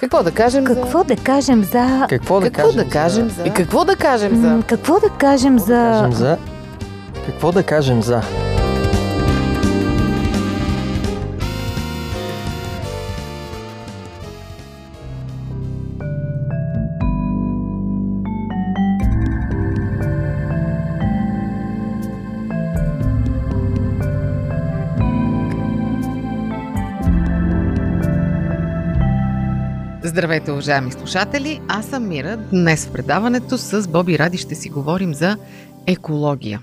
Какво да кажем Какво да кажем за... Какво да Какво кажем да кажем за... за... И какво да кажем за... Какво да кажем Какво да кажем за... Какво да кажем за... Здравейте, уважаеми слушатели! Аз съм Мира. Днес в предаването с Боби Ради ще си говорим за екология.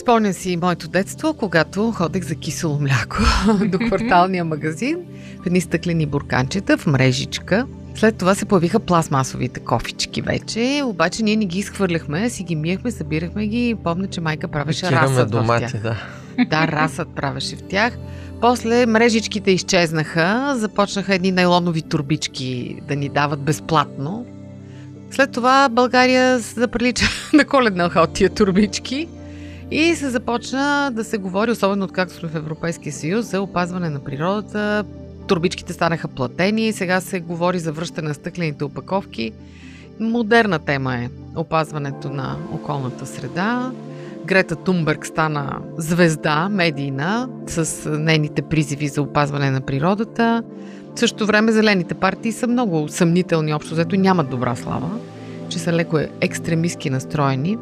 Спомням си моето детство, когато ходех за кисело мляко до кварталния магазин в едни стъклени бурканчета в мрежичка. След това се появиха пластмасовите кофички вече, обаче ние не ги изхвърляхме, си ги миехме, събирахме ги и помня, че майка правеше Кираме расът в домати, тях. да. Да, расът правеше в тях. После мрежичките изчезнаха, започнаха едни найлонови турбички да ни дават безплатно. След това България заприлича на коледна от тия турбички и се започна да се говори, особено откакто сме в Европейския съюз, за опазване на природата. Турбичките станаха платени, сега се говори за връщане на стъклените опаковки. Модерна тема е опазването на околната среда. Грета Тумберг стана звезда медийна с нейните призиви за опазване на природата. В същото време зелените партии са много съмнителни, общо взето нямат добра слава, че са леко екстремистски настроени.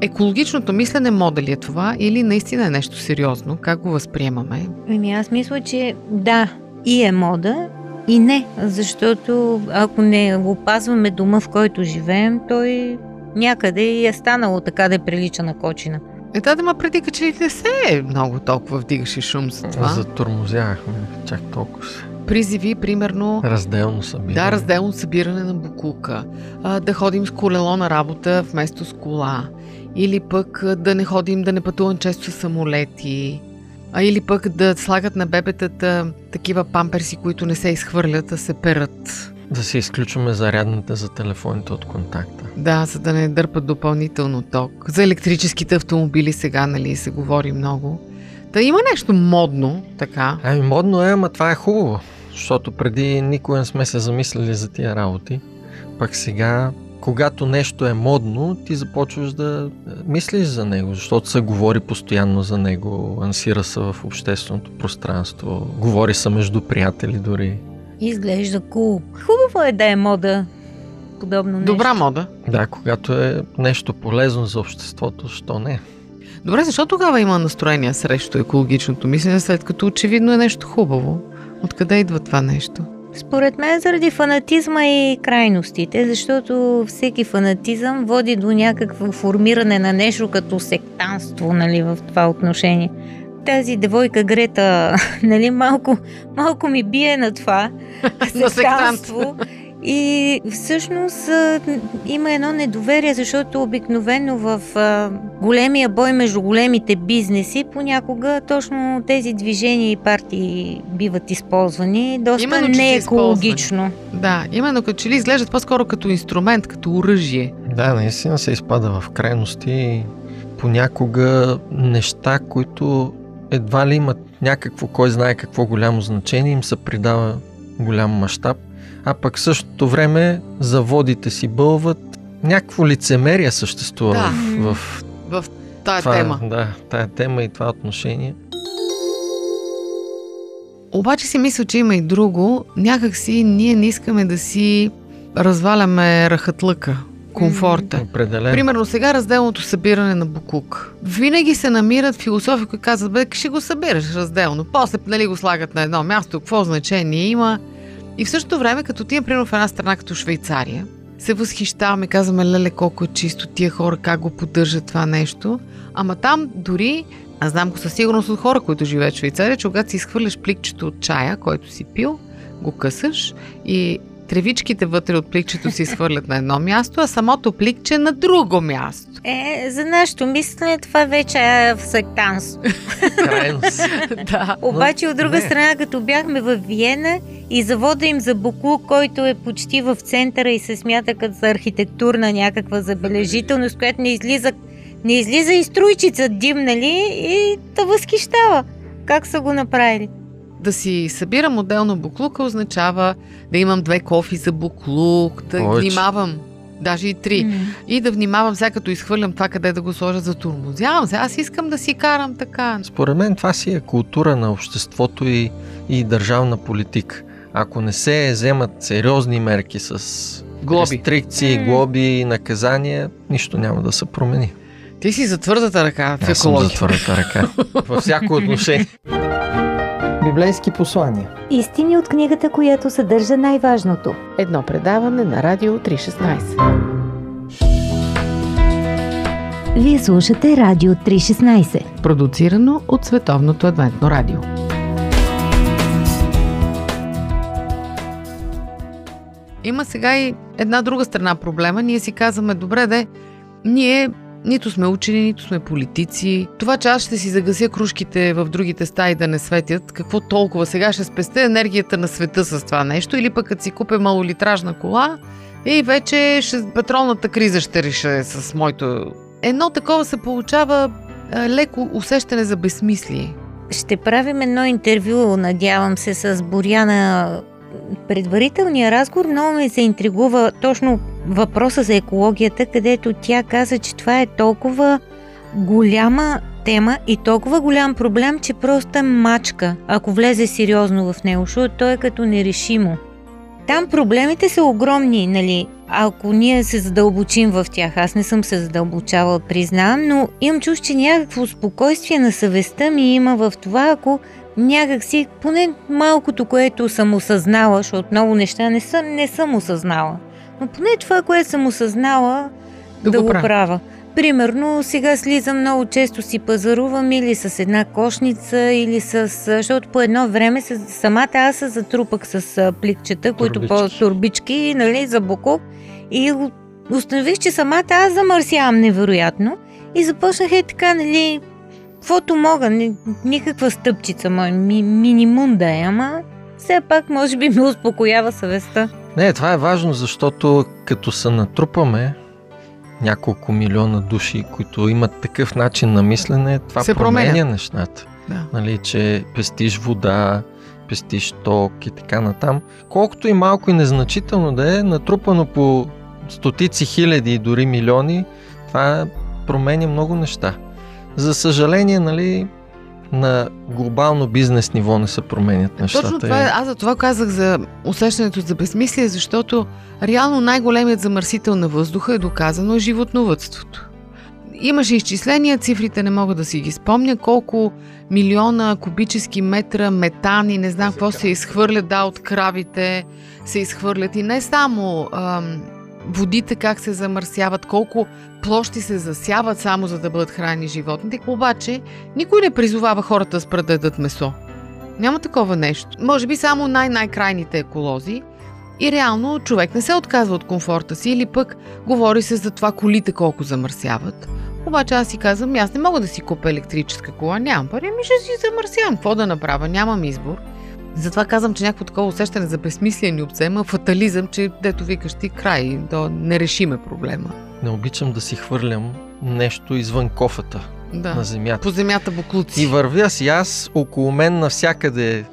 Екологичното мислене мода ли е това или наистина е нещо сериозно? Как го възприемаме? Ами аз мисля, че да, и е мода, и не, защото ако не опазваме дома, в който живеем, той някъде и е станало така да прилича на кочина. Е, да, да, ма преди като ли не се много толкова вдигаше шум за това. Затормозявахме чак толкова. се. Призиви, примерно, Разделно събиране. Да, разделно събиране на букука. А, да ходим с колело на работа вместо с кола. Или пък да не ходим, да не пътувам често с самолети. А или пък да слагат на бебетата такива памперси, които не се изхвърлят, а се перат. Да си изключваме зарядната за телефоните от контакта. Да, за да не дърпат допълнително ток. За електрическите автомобили сега, нали, се говори много. Та има нещо модно, така. Ами модно е, ама това е хубаво. Защото преди никога не сме се замислили за тия работи. Пък сега, когато нещо е модно, ти започваш да е, мислиш за него, защото се говори постоянно за него, ансира се в общественото пространство, говори се между приятели дори. Изглежда кул. Cool. Хубаво е да е мода подобно нещо. Добра мода. Да, когато е нещо полезно за обществото, що не? Добре, защо тогава има настроение срещу екологичното мислене, след като очевидно е нещо хубаво? Откъде идва това нещо? Според мен заради фанатизма и крайностите, защото всеки фанатизъм води до някакво формиране на нещо като сектанство нали, в това отношение. Тази девойка Грета, нали, малко, малко ми бие на това На сектанство. И всъщност има едно недоверие, защото обикновено в големия бой между големите бизнеси понякога точно тези движения и партии биват използвани доста Именно, неекологично. Да, именно като че ли изглеждат по-скоро като инструмент, като оръжие. Да, наистина се изпада в крайности понякога неща, които едва ли имат някакво, кой знае какво голямо значение, им се придава голям мащаб, а пък същото време заводите си бълват. Някакво лицемерие съществува Да. в, в В тая това, тема. Да, тая тема и това отношение. Обаче си мисля, че има и друго. Някак си ние не искаме да си разваляме рахатлъка, комфорта. Определено. Примерно сега разделното събиране на буклук. Винаги се намират философи, които казват, бе, ще го събираш разделно. После нали, го слагат на едно място, какво значение има. И в същото време, като отидем примерно в една страна като Швейцария, се възхищаваме, казваме, леле, колко е чисто тия хора, как го поддържат това нещо. Ама там дори, аз знам го със сигурност от хора, които живеят в Швейцария, че когато си изхвърляш пликчето от чая, който си пил, го късаш и тревичките вътре от пликчето се изхвърлят на едно място, а самото пликче на друго място. Е, за нашето мислене това вече е в сектанство. Крайност. да. Обаче от друга не. страна, като бяхме в Виена и завода им за Буклук, който е почти в центъра и се смята като за архитектурна някаква забележителност, която не излиза, не излиза и струйчица дим, нали? И да възхищава. Как са го направили? Да си събирам отделно буклука означава да имам две кофи за буклук, да Повече. внимавам, даже и три. М. И да внимавам сега като изхвърлям това къде да го сложа за турмозявам се. Аз искам да си карам така. Според мен това си е култура на обществото и, и държавна политика. Ако не се вземат сериозни мерки с Глоби. рестрикции, М. глоби и наказания, нищо няма да се промени. Ти си за твърдата ръка в Аз съм за екология. твърдата ръка. Във всяко отношение. Библейски послания. Истини от книгата, която съдържа най-важното. Едно предаване на Радио 316. Вие слушате Радио 316. Продуцирано от Световното адвентно радио. Има сега и една друга страна проблема. Ние си казваме, добре, де, ние нито сме учени, нито сме политици. Това, че аз ще си загася кружките в другите стаи да не светят, какво толкова? Сега ще спестя енергията на света с това нещо или пък като си купя малолитражна кола и вече ще, петролната криза ще реша с моето... Едно такова се получава а, леко усещане за безсмислие. Ще правим едно интервю, надявам се, с Боряна. Предварителния разговор много ме заинтригува точно въпроса за екологията, където тя каза, че това е толкова голяма тема и толкова голям проблем, че просто е мачка, ако влезе сериозно в него, защото той е като нерешимо. Там проблемите са огромни, нали? Ако ние се задълбочим в тях, аз не съм се задълбочавала, признавам, но имам чуш, че някакво спокойствие на съвестта ми има в това, ако някак си, поне малкото, което съм осъзнала, защото много неща не съм, не съм осъзнала. Но поне това, което съм осъзнала, Да да, го го, правя. Примерно, сега слизам много често си пазарувам или с една кошница, или с... Защото по едно време с, самата аз се затрупах с пликчета, които по Турбички. нали, за буклук. И установих, че самата аз замърсявам невероятно. И започнах е така, нали, каквото мога, ни, никаква стъпчица, ми, минимум да е, ама все пак може би ме успокоява съвестта. Не, това е важно, защото като се натрупаме няколко милиона души, които имат такъв начин на мислене, това Се променя променя. нещата. Да. Нали, че пестиш вода, пестиш ток и така натам. Колкото и малко и незначително да е, натрупано по стотици хиляди и дори милиони, това променя много неща. За съжаление, нали, на глобално бизнес ниво не се променят нещата. Точно това е. Аз за това казах за усещането за безсмислие, защото реално най-големият замърсител на въздуха е доказано е животновътството. Имаше изчисления, цифрите не мога да си ги спомня, колко милиона кубически метра метан и не знам какво се изхвърлят, да, от кравите се изхвърлят. И не само ам, водите как се замърсяват, колко площи се засяват само за да бъдат храни животните. Обаче никой не призовава хората да спрат да ядат месо. Няма такова нещо. Може би само най-най-крайните еколози. И реално човек не се отказва от комфорта си или пък говори се за това колите колко замърсяват. Обаче аз си казвам, аз не мога да си купя електрическа кола, нямам пари, ми ще си замърсявам. Какво да направя? Нямам избор. Затова казвам, че някакво такова усещане за безсмислие ни обсема, фатализъм, че дето викаш ти край, да не решиме проблема. Не обичам да си хвърлям нещо извън кофата Да. на земята. По земята буклуци. И вървя си аз, около мен навсякъде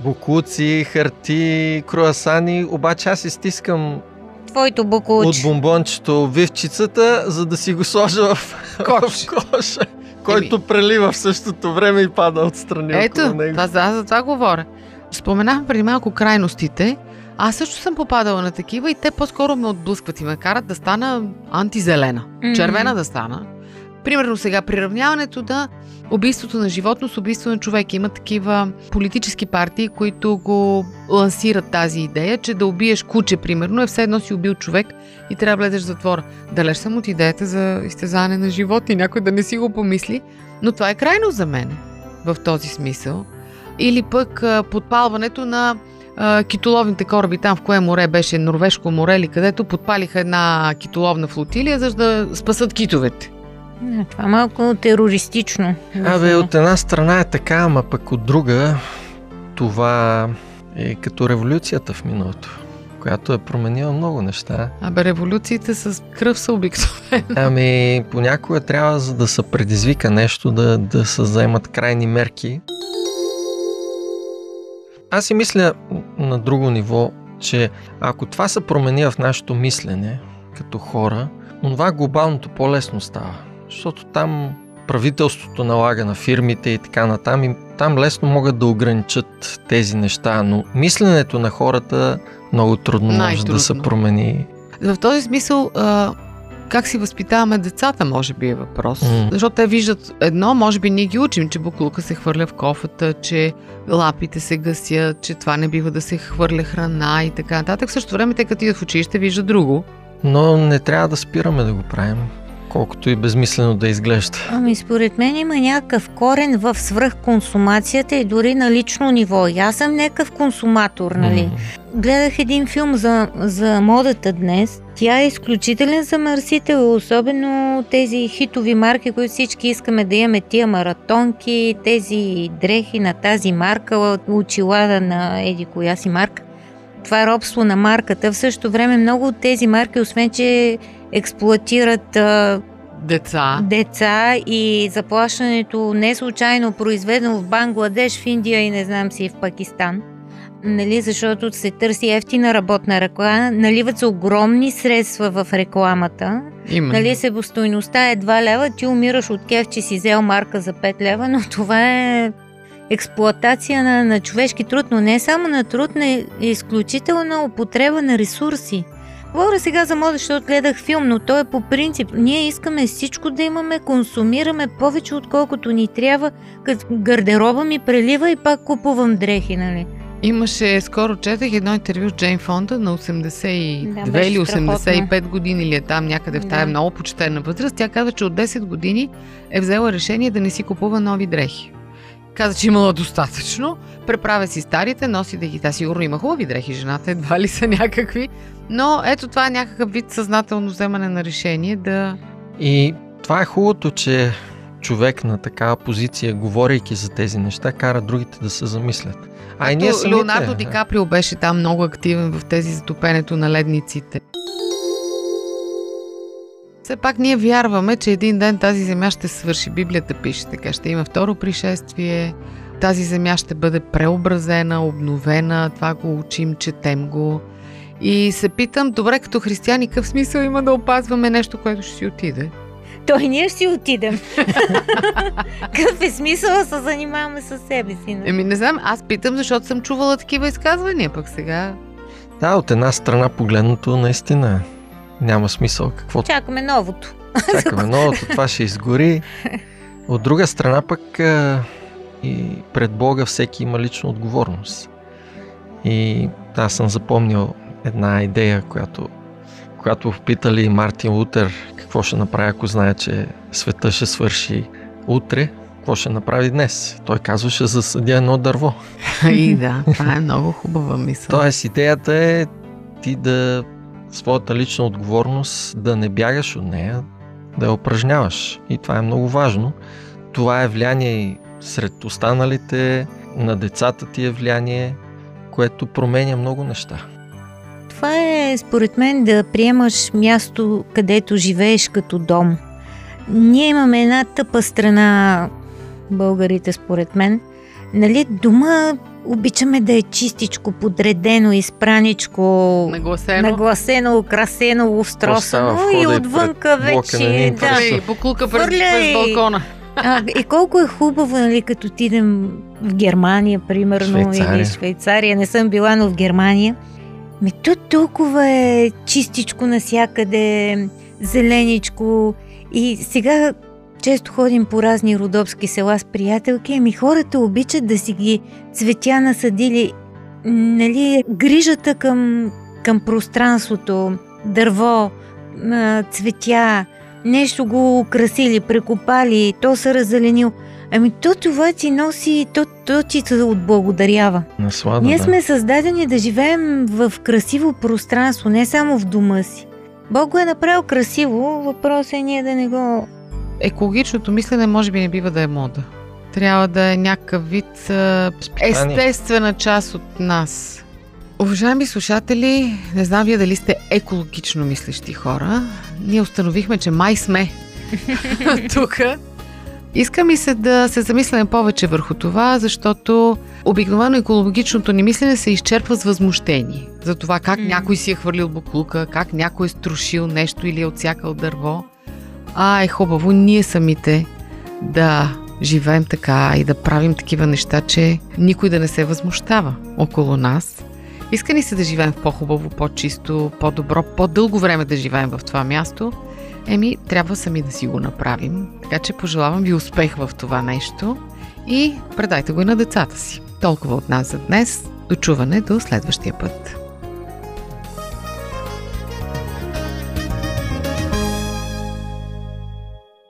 буклуци, харти, круасани, обаче аз изтискам Твоето от бомбончето вивчицата, за да си го сложа в, Кош. в коша, който прелива в същото време и пада отстрани Ето, около него. аз за това говоря. Споменах преди малко крайностите. Аз също съм попадала на такива и те по-скоро ме отблъскват и ме карат да стана антизелена. Мгм. Червена да стана. Примерно сега приравняването да убийството на животно с убийство на човек. Има такива политически партии, които го лансират тази идея, че да убиеш куче, примерно, е все едно си убил човек и трябва да влезеш в затвора. Далеч съм от идеята за изтезане на животни, някой да не си го помисли, но това е крайно за мен в този смисъл. Или пък подпалването на китоловните кораби там в кое море беше, Норвежко море или където подпалиха една китоловна флотилия, за да спасат китовете. Не, Това е малко терористично. Абе, от една страна е така, ама пък от друга това е като революцията в миналото, която е променила много неща. Абе, революциите с кръв са обикновено. Ами, понякога трябва, за да се предизвика нещо, да, да се вземат крайни мерки. Аз си мисля на друго ниво, че ако това се промени в нашето мислене като хора, това глобалното по-лесно става. Защото там правителството налага на фирмите и така натам, и там лесно могат да ограничат тези неща, но мисленето на хората много трудно може да се промени. В този смисъл, а, как си възпитаваме децата, може би е въпрос. М. Защото те виждат едно, може би ние ги учим, че буклука се хвърля в кофата, че лапите се гасят, че това не бива да се хвърля храна и така нататък. В същото време те като идват в училище виждат друго. Но не трябва да спираме да го правим, колкото и безмислено да изглежда. Ами според мен има някакъв корен в свръхконсумацията и дори на лично ниво. И аз съм някакъв консуматор, нали? М. Гледах един филм за, за модата днес. Тя е изключителен замърсител, особено тези хитови марки, които всички искаме да имаме. Тия маратонки, тези дрехи на тази марка, очила на еди коя си марка. Това е робство на марката. В същото време много от тези марки, освен че експлуатират а, Деца. деца и заплащането не случайно произведено в Бангладеш, в Индия и не знам си в Пакистан. Нали, защото се търси ефтина работна ръка, наливат се огромни средства в рекламата. Има. Нали, себестойността е 2 лева, ти умираш от кеф, че си взел марка за 5 лева, но това е експлоатация на, на човешки труд, но не само на труд, на изключителна употреба на ресурси. Говоря сега за мода, защото гледах филм, но то е по принцип. Ние искаме всичко да имаме, консумираме повече отколкото ни трябва, като гардероба ми прелива и пак купувам дрехи, нали? Имаше, скоро четах едно интервю с Джейн Фонда на 82 Да, или страхотно. 85 години или е там някъде в тая Да. много почтена възраст. Тя казва, че от 10 години е взела решение да не си купува нови дрехи. Каза, че имала достатъчно, преправя си старите, носи да ги. Та сигурно има хубави дрехи, жената едва ли са някакви. Но ето това е някакъв вид съзнателно вземане на решение да... И това е хубавото, че човек на такава позиция, говорейки за тези неща, кара другите да се замислят. А и ние самите, Леонардо. Ди Каприо беше там много активен в тези затопенето на ледниците. Все пак ние вярваме, че един ден тази земя ще свърши. Библията пише така, ще има второ пришествие, тази земя ще бъде преобразена, обновена, това го учим, четем го. И се питам, добре, като християни, какъв смисъл има да опазваме нещо, което ще си отиде? Той ние ще си отидем. Какъв е смисъл да се занимаваме с себе си? нали? Еми не знам, аз питам, защото съм чувала такива изказвания, пък сега... Да, от една страна погледнато наистина няма смисъл. Какво Чакаме новото. чакаме новото, това ще изгори. От друга страна пък а, и пред Бога всеки има лична отговорност. И аз съм запомнил една идея, която когато попитали Мартин Лутер какво ще направи, ако знае, че света ще свърши утре, какво ще направи днес? Той казваше засъдя едно дърво. И да, това е много хубава мисъл. Тоест идеята е ти да своята лична отговорност да не бягаш от нея, да я упражняваш. И това е много важно. Това е влияние и сред останалите, на децата ти е влияние, което променя много неща. Това е, според мен, да приемаш място, където живееш като дом. Ние имаме една тъпа страна, българите, според мен. Нали, дома обичаме да е чистичко, подредено, изпраничко, Нагласено. нагласено, устросано в и хода и отвънка пред вече. Да. интересува. Хвърляй, буклука през, Хвърляй! през балкона. А, и колко е хубаво, нали, като отидем в Германия, примерно, Швейцария. или Швейцария. Не съм била, но в Германия. Ми то толкова е чистичко насякъде, зеленичко. И сега често ходим по разни родопски села с приятелки, ами хората обичат да си ги цветя насадили. Нали, грижата към, към пространството, дърво, цветя, нещо го украсили, прекопали, то се раззеленил. Ами то това ти носи, то, то ти се отблагодарява. Наслада, Ние да. сме създадени да живеем в красиво пространство, не само в дома си. Бог го е направил красиво, въпросът е ние да не го... Екологичното мислене може би не бива да е мода. Трябва да е някакъв вид естествена част от нас. Уважаеми слушатели, не знам вие дали сте екологично мислещи хора. Ние установихме, че май сме тук. Иска ми се да се замисляме повече върху това, защото обикновено екологичното ни мислене се изчерпва с възмущение. За това как М. някой си е хвърлил буклука, как някой е струшил нещо или е отсякал дърво. А е хубаво ние самите да живеем така и да правим такива неща, че никой да не се възмущава около нас. Иска ни се да живеем в по-хубаво, по-чисто, по-добро, по-дълго време да живеем в това място. Еми, трябва сами да си го направим. Така че пожелавам ви успех в това нещо и предайте го и на децата си. Толкова от нас за днес. Дочуване до следващия път.